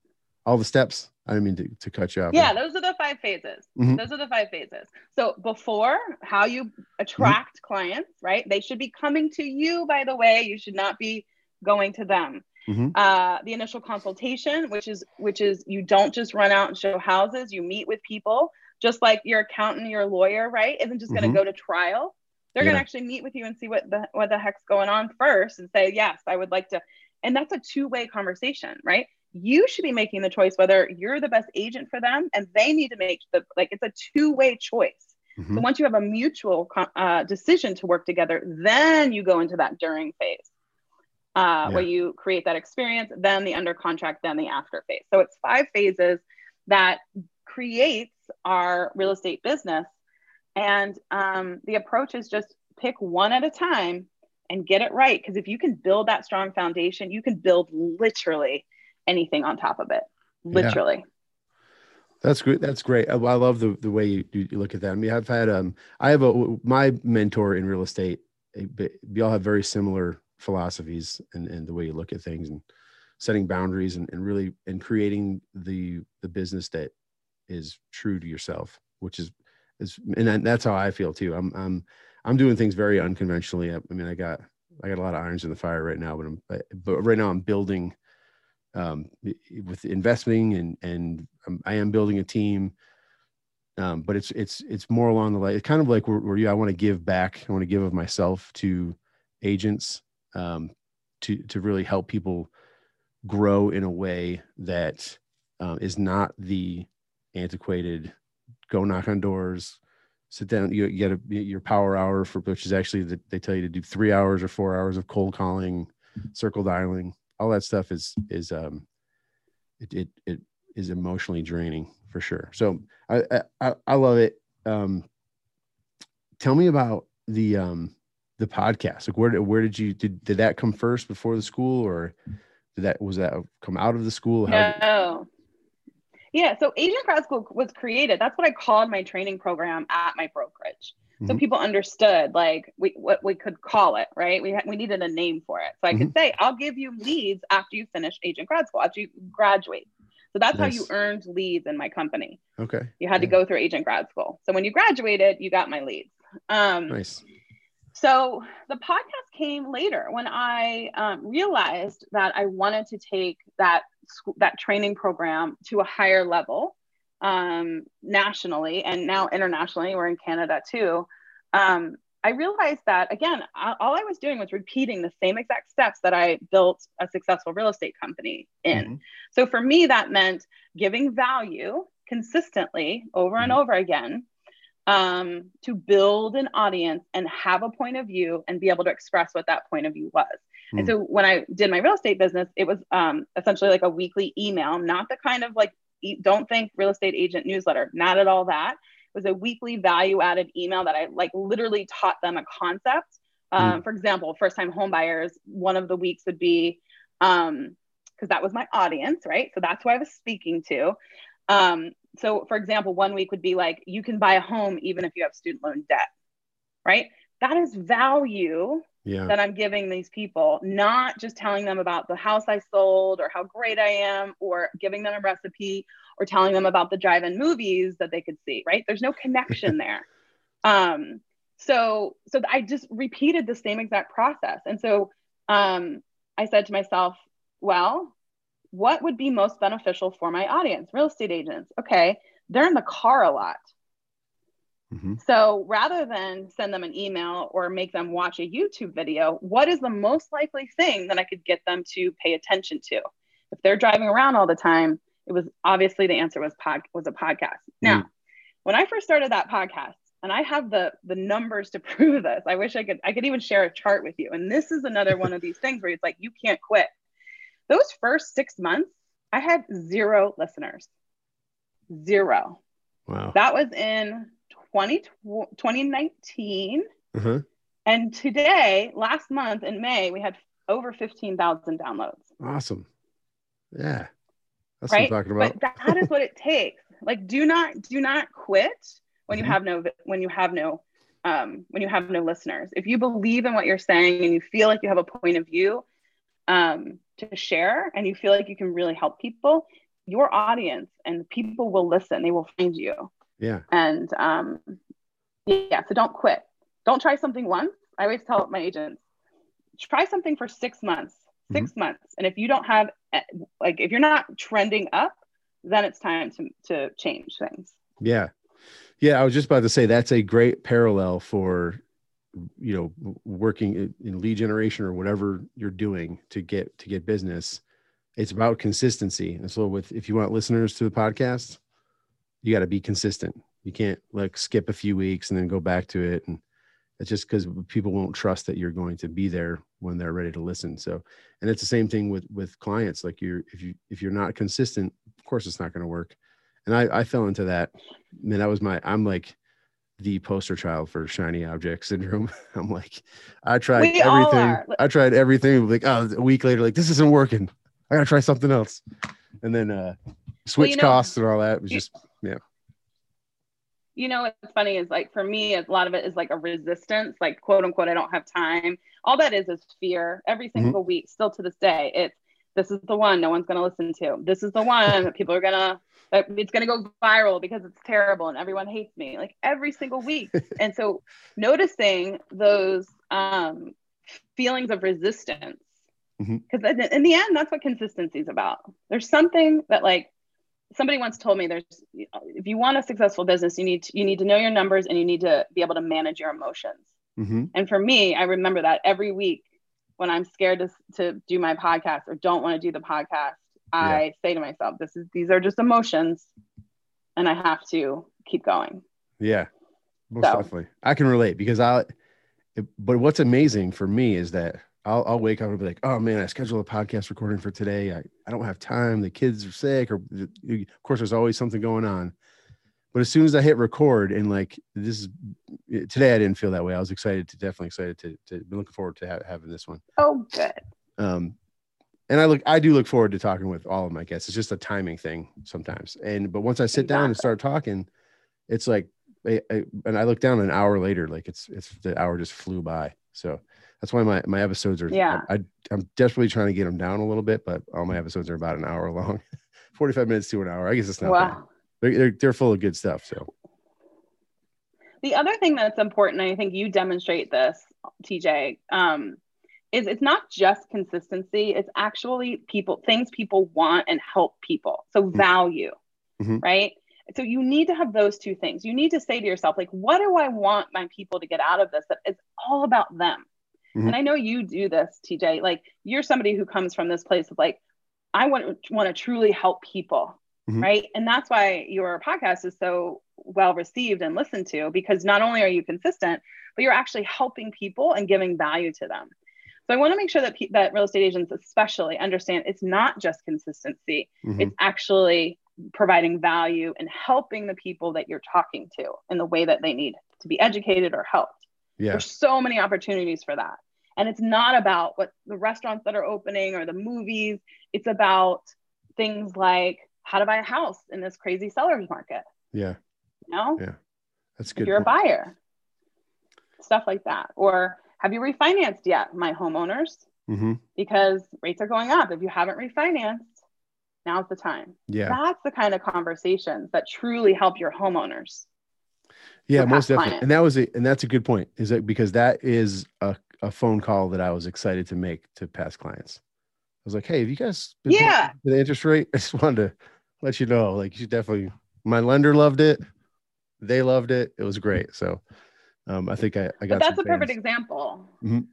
all the steps i didn't mean to, to cut you off yeah, those are the five phases. Mhm. Those are the five phases. So before how you attract clients, right? They should be coming to you, by the way. You should not be going to them. Mhm. Uh, the initial consultation, which is which is you don't just run out and show houses, you meet with people, just like your accountant, your lawyer, right? Isn't just going to Mhm. go to trial. They're going to actually meet with you and see what the what the heck's going on first and say, yes, I would like to. And that's a two-way conversation, right? you should be making the choice whether you're the best agent for them and they need to make the like it's a two-way choice Mhm. so once you have a mutual uh, decision to work together then you go into that during phase uh, where you create that experience then the under contract then the after phase so it's five phases that creates our real estate business and um, the approach is just pick one at a time and get it right because if you can build that strong foundation you can build literally anything on top of it Yeah. literally That's great. That's great. I, I love the the way you, you you look at that. I mean, I've had um, I have a my mentor in real estate. eh, We all have very similar philosophies and and the way you look at things and setting boundaries and, and really and creating the the business that is true to yourself, which is is and that's how I feel too. I'm I'm I'm doing things very unconventionally. I, I mean, I got I got a lot of irons in the fire right now, but I'm but right now I'm building um, with investing and and um, I am building a team. Um, but it's it's it's more along the line. It's kind of like where, where you I want to give back. I want to give of myself to agents um, to to really help people grow in a way that um, is not the antiquated go knock on doors sit down you, you get a, your power hour for which is actually that they tell you to do three hours or four hours of cold calling circle dialing all that stuff is is um it it, it is emotionally draining for sure. So i i, I love it. Um tell me about the um the podcast like where did where did you did, did that come first before the school or Did that was that come out of the school? How no. Yeah, so Agent Grad School was created. That's what I called my training program at my brokerage. So Mhm. people understood like we what we could call it, right? We had, we needed a name for it. So I could say, I'll give you leads after you finish Agent Grad School, after you graduate. So that's how you earned leads in my company. okay. You had to go through Agent Grad School. So when you graduated, you got my leads. Um, Nice. So the podcast came later when I um, realized that I wanted to take that that training program to a higher level um, nationally and now internationally. We're in Canada too. Um, I realized that again, I- all I was doing was repeating the same exact steps that I built a successful real estate company in. Mhm. So for me, that meant giving value consistently over and Mhm. over again um, to build an audience and have a point of view and be able to express what that point of view was. And Mm. so when I did my real estate business, it was um, essentially like a weekly email, not the kind of like, don't think real estate agent newsletter, not at all that. It was a weekly value added email that I like literally taught them a concept. Um, For example, first time homebuyers, one of the weeks would be, um, because that was my audience, right? So that's who I was speaking to. Um, so, for example, one week would be like, you can buy a home even if you have student loan debt, right? That is value Yeah. that I'm giving these people, not just telling them about the house I sold or how great I am or giving them a recipe or telling them about the drive-in movies that they could see, right? There's no connection there. Um, so so I just repeated the same exact process. And so um, I said to myself, well, what would be most beneficial for my audience? Real estate agents. Okay, they're in the car a lot. Mhm. So rather than send them an email or make them watch a YouTube video, what is the most likely thing that I could get them to pay attention to? If they're driving around all the time, it was obviously the answer was pod was a podcast. Now, when I first started that podcast, and I have the the numbers to prove this. I wish I could I could even share a chart with you. And this is another one of these things where it's like you can't quit. Those first 6 months, I had zero listeners. Zero. Wow. That was in 20, 2019. Uh-huh. And today, last month in May, we had over 15,000 downloads. Awesome. Yeah. That's right. what I'm talking about. But that is what it takes. Like, do not, do not quit when you Mhm. have no, when you have no, um, when you have no listeners. If you believe in what you're saying and you feel like you have a point of view um, to share and you feel like you can really help people, your audience and people will listen. They will find you. yeah. And um, yeah, so don't quit. Don't try something once. I always tell my agents, try something for six months, 6 months. And if you don't have, eh, like, if you're not trending up, then it's time to, to change things. Yeah. Yeah. I was just about to say that's a great parallel for, you know, working in- lead generation or whatever you're doing to get, to get business. It's about consistency. And so with, if you want listeners to the podcast, you got to be consistent. You can't like skip a few weeks and then go back to it. And it's just because people won't trust that you're going to be there when they're ready to listen. So, and it's the same thing with, with clients. Like you're, if you, if you're not consistent, of course it's not going to work. And I, I fell into that. I mean, that was my, I'm like the poster child for shiny object syndrome. I'm like, I tried We everything. I tried everything. Like, oh, a week later, like this isn't working. I gotta try something else. And then uh switch know, costs and all that was just You know, what's funny is like, for me, a lot of it is like a resistance, like quote unquote, I don't have time. All that is, is fear every single week, still to this day. It's, this is the one no one's going to listen to. This is the one that people are going to, it's going to go viral because it's terrible and everyone hates me like every single week. and so noticing those um, feelings of resistance, because in the end, that's what consistency is about. There's something that like somebody once told me there's if you want a successful business you need to, you need to know your numbers and you need to be able to manage your emotions mhm. and for me i remember that every week when i'm scared to, to do my podcast or don't want to do the podcast i say to myself this is these are just emotions and i have to keep going yeah. Most So- definitely. I can relate because I it- but what's amazing for me is that I'll, I'll wake up and be like, oh man, I scheduled a podcast recording for today. I, I don't have time. The kids are sick, or of course, there's always something going on. But as soon as I hit record and like this is today, I didn't feel that way. I was excited to definitely excited to, to be looking forward to ha- having this one. oh good Um, and I look, I do look forward to talking with all of my guests. It's just a timing thing sometimes. And but once I sit down and start talking, it's like, I, I, and I look down an hour later, like it's it's the hour just flew by. So that's why my my episodes are. Yeah. I, I'm desperately trying to get them down a little bit, but all my episodes are about an hour long, forty five minutes to an hour. I guess it's not. bad. Wow. They're, they're they're full of good stuff. So The other thing that's important, I think you demonstrate this, TJ, um, is it's not just consistency, it's actually people, things people want and help people. So value, Mhm. right? So you need to have those two things. You need to say to yourself, like, what do I want my people to get out of this? That it's all about them. Mhm. And I know you do this, TJ. Like you're somebody who comes from this place of like, I want want to truly help people, Mhm. right? And that's why your podcast is so well received and listened to because not only are you consistent, but you're actually helping people and giving value to them. So I want to make sure that pe- that real estate agents especially understand it's not just consistency; mhm. it's actually providing value and helping the people that you're talking to in the way that they need to be educated or helped. yeah, There's so many opportunities for that. And it's not about what the restaurants that are opening or the movies. It's about things like how to buy a house in this crazy seller's market. yeah, You know, Yeah, that's good. if you're a buyer, stuff like that. Or have you refinanced yet, my homeowners? Mhm. Because rates are going up. If you haven't refinanced, now's the time. Yeah, That's the kind of conversations that truly help your homeowners. yeah, most definitely. client. And that was a, and that's a good point. Is that because that is a, a phone call that I was excited to make to past clients. I was like, hey, have you guys been Yeah. the interest rate? I just wanted to let you know, like you definitely my lender loved it. They loved it. It was great. So um, I think I, I got But that's a perfect fans. example. Mhm.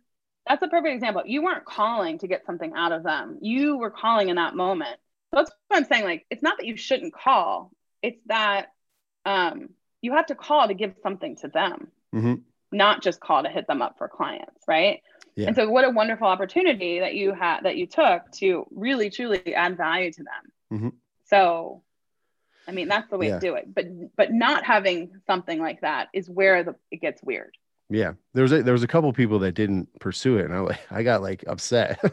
That's a perfect example. You weren't calling to get something out of them. You were calling in that moment. So that's what I'm saying. Like, it's not that you shouldn't call. It's that um, you have to call to give something to them, Mhm. not just call to hit them up for clients, right? Yeah. And so, what a wonderful opportunity that you had that you took to really, truly add value to them. Mhm. So, I mean, that's the way Yeah. to do it. But but not having something like that is where the it gets weird. Yeah, there was a, there was a couple people that didn't pursue it, and I like I got like upset. I'm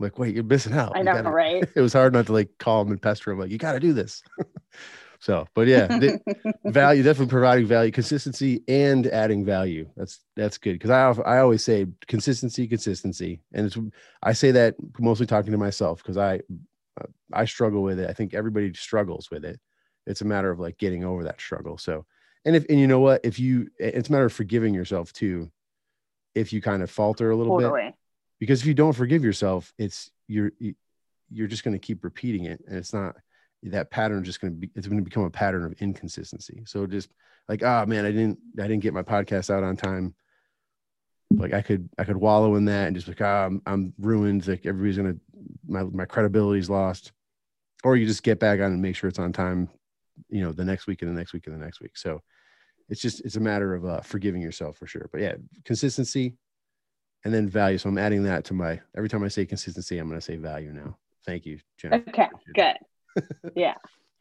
like, wait, you're missing out. I You know, gotta- right? It was hard not to like call them and pester them, like you got to do this. so, but yeah, the, value definitely providing value, consistency, and adding value. That's that's good because I I always say consistency, consistency, and it's I say that mostly talking to myself because I I struggle with it. I think everybody struggles with it. It's a matter of like getting over that struggle. So, and if and you know what, if you, it's a matter of forgiving yourself too. If you kind of falter a little bit, because if you don't forgive yourself, it's you're you- you're just going to keep repeating it, and it's not that pattern. Just going to be it's going to become a pattern of inconsistency. So just like, oh man, I didn't I didn't get my podcast out on time. Like I could I could wallow in that and just like, ah, I'm I'm ruined. Like everybody's gonna my my credibility's lost. Or you just get back on and make sure it's on time. You know, the next week and the next week and the next week. So it's just it's a matter of uh, forgiving yourself for sure. But yeah, consistency and then value. So I'm adding that to my every time I say consistency, I'm going to say value now. Thank you, Jennifer. Okay, good. Yeah.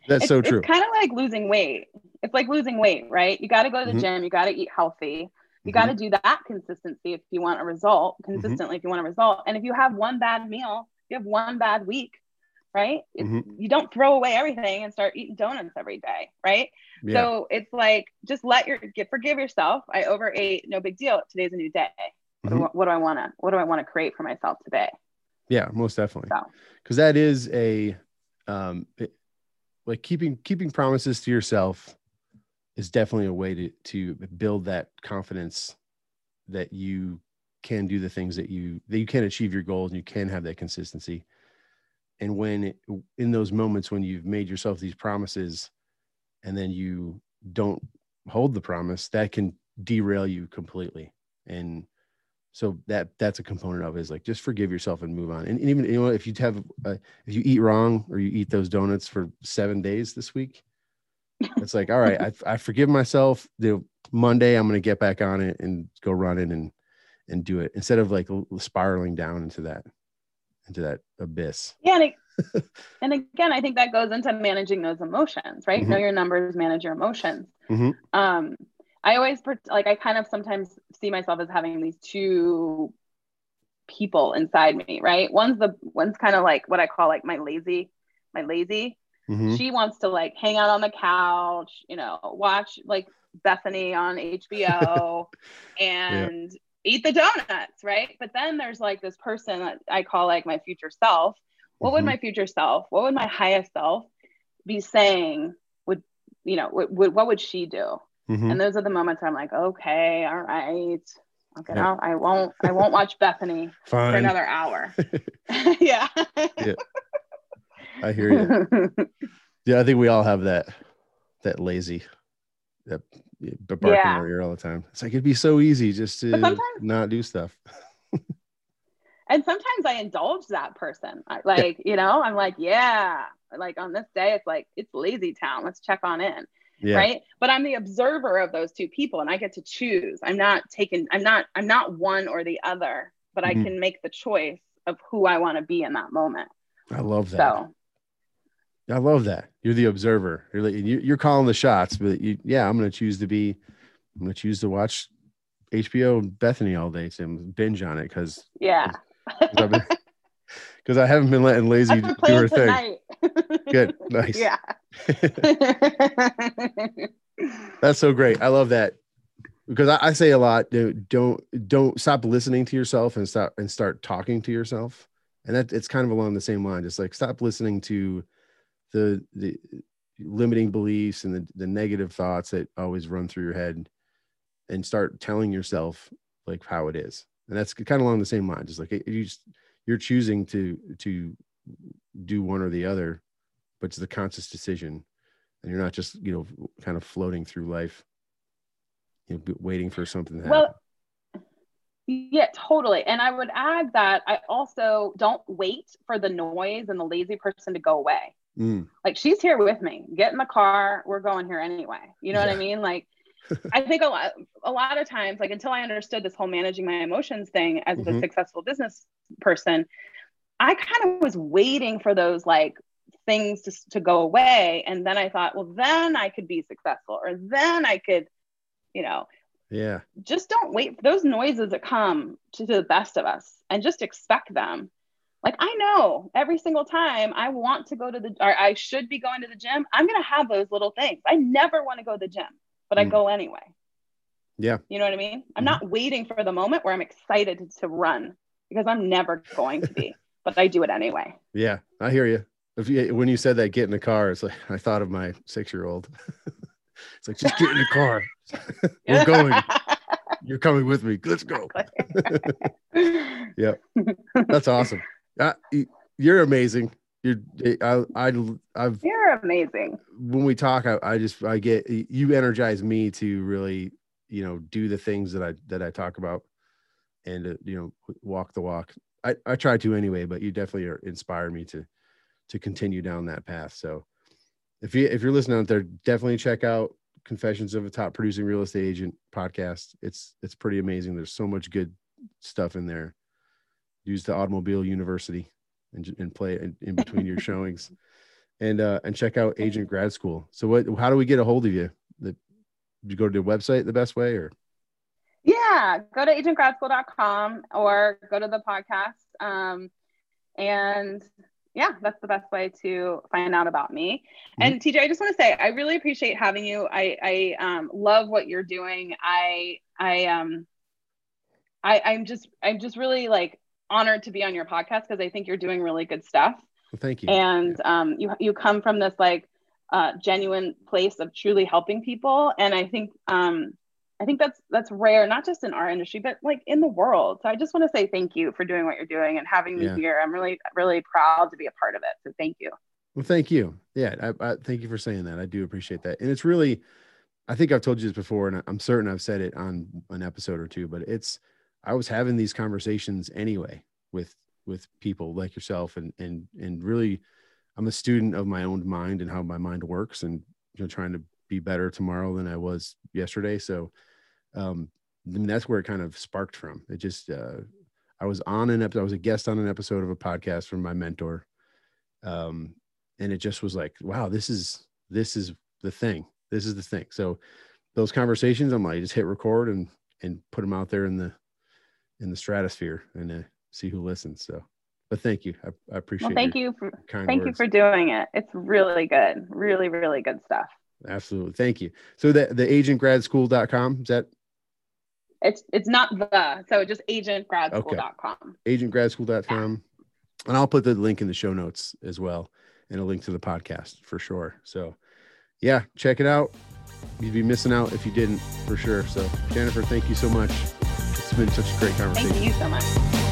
That's it's, so true. It's kind of like losing weight. It's like losing weight, right? You got to go to the Mhm. gym. You got to eat healthy. You Mhm. got to do that consistency if you want a result, consistently if you want a result. And if you have one bad meal, you have one bad week, right? Mhm. You don't throw away everything and start eating donuts every day, right? yeah. So it's like just let your get forgive yourself. I overate, no big deal. Today's a new day. What, do, Mhm. I- what do I want to what do I want to create for myself today? yeah, most definitely. So Because that is a um it- like keeping keeping promises to yourself is definitely a way to to build that confidence that you can do the things that you that you can achieve your goals and you can have that consistency. And when it, in those moments when you've made yourself these promises and then you don't hold the promise that can derail you completely. And so that that's a component of it is like just forgive yourself and move on. And, and even you know if you have uh, if you eat wrong or you eat those donuts for seven days this week it's like all right i, I forgive myself. The monday i'm going to get back on it and go running and and do it instead of like spiraling down into that into that abyss Yeah, and, it, and again, I think that goes into managing those emotions, right? Mhm. Know your numbers, manage your emotions. Mhm. Um, I always like I kind of sometimes see myself as having these two people inside me, right? One's the one's kind of like what I call like my lazy, my lazy. Mhm. She wants to like hang out on the couch, you know, watch like Bethany on HBO and eat the donuts, right? But then there's like this person that I call like my future self. What would Mhm. my future self, what would my highest self be saying? Would, you know, would, would, what would she do? Mhm. And those are the moments where I'm like, okay, all right. Get Yeah. I won't, I won't watch Bethany for another hour. yeah. I hear you. Yeah, I think we all have that that lazy that yeah, barking Yeah. in our ear all the time. It's like it'd be so easy just to not do stuff. and sometimes I indulge that person. I, like, you know, I'm like, yeah, like on this day, it's like, it's lazy town. Let's check on in. Yeah. Right. But I'm the observer of those two people and I get to choose. I'm not taking, I'm not, I'm not one or the other, but Mhm. I can make the choice of who I want to be in that moment. I love that. So I love that. You're the observer. You're like, you- you're calling the shots, but you, yeah, I'm going to choose to be, I'm going to choose to watch HBO Bethany all day to binge on it because yeah. because I haven't been letting lazy do her plan thing. Good, nice. Yeah. That's so great. I love that because I, I say a lot. Don't don't don't stop listening to yourself and stop and start talking to yourself. And that it's kind of along the same line. Just like stop listening to the the limiting beliefs and the, the negative thoughts that always run through your head, and start telling yourself like how it is. And that's kind of along the same line. Just like you just you're choosing to to do one or the other, but it's the conscious decision and you're not just you know kind of floating through life you know waiting for something to happen well, yeah, totally. And I would add that I also don't wait for the noise and the lazy person to go away. Mm, Like she's here with me. Get in the car. We're going here anyway. You know what I mean? Like I think a lot a lot of times, like until I understood this whole managing my emotions thing as Mhm. a successful business person, I kind of was waiting for those like things to, to go away. And then I thought, well, then I could be successful, or then I could, you know, yeah just don't wait for those noises that come to the best of us and just expect them. Like I know every single time I want to go to the or I should be going to the gym, I'm gonna have those little things. I never want to go to the gym, but I Mm. go anyway. Yeah. You know what I mean? I'm Mhm. not waiting for the moment where I'm excited to run because I'm never going to be, but I do it anyway. yeah i hear you if you when you said that get in the car it's like i thought of my six year old it's like just get in the car we're going you're coming with me let's go Yep. that's awesome uh, you're amazing. You're I, I i've You're amazing. when we talk I, I just i get you energize me to really you know do the things that i that i talk about and uh, you know walk the walk. I i try to anyway but you definitely are inspire me to to continue down that path. So if you if you're listening out there definitely check out confessions of a top producing real estate agent podcast. It's it's pretty amazing. There's so much good stuff in there use the automobile university and, and play in, in between your showings and uh and check out agent grad school so what how do we get a hold of you the you go to the website the best way or Yeah, go to agentgradschool.com or go to the podcast. Um, and yeah, that's the best way to find out about me. And TJ, I just want to say I really appreciate having you. I I um, love what you're doing. I I um I I'm just I'm just really like honored to be on your podcast because I think you're doing really good stuff well, thank you and um, you you come from this like uh, genuine place of truly helping people and i think um, i think that's that's rare not just in our industry but like in the world so i just want to say thank you for doing what you're doing and having me Yeah. here i'm really really proud to be a part of it so thank you Well, thank you. Yeah, I, I thank you for saying that. I do appreciate that. And it's really, I think I've told you this before, and I'm certain I've said it on an episode or two. But it's, I was having these conversations anyway with with people like yourself, and and and really, I'm a student of my own mind and how my mind works, and you know, trying to be better tomorrow than I was yesterday. So, um, I mean, that's where it kind of sparked from. It just, uh, I was on an episode, I was a guest on an episode of a podcast from my mentor. Um, and it just was like wow this is this is the thing this is the thing so those conversations i'm like just hit record and and put them out there in the in the stratosphere and uh, see who listens. So, but thank you. I, I appreciate. Well, thank you for kind thank you for doing it. It's really good. Really, really good stuff. Absolutely. Thank you. So the the agentgradschool.com is that It's it's not the so just agentgradschool.com. agentgradschool.com. And I'll put the link in the show notes as well and a link to the podcast for sure. So yeah, check it out. You'd be missing out if you didn't for sure. So Jennifer, thank you so much. It's been such a great conversation. Thank you so much.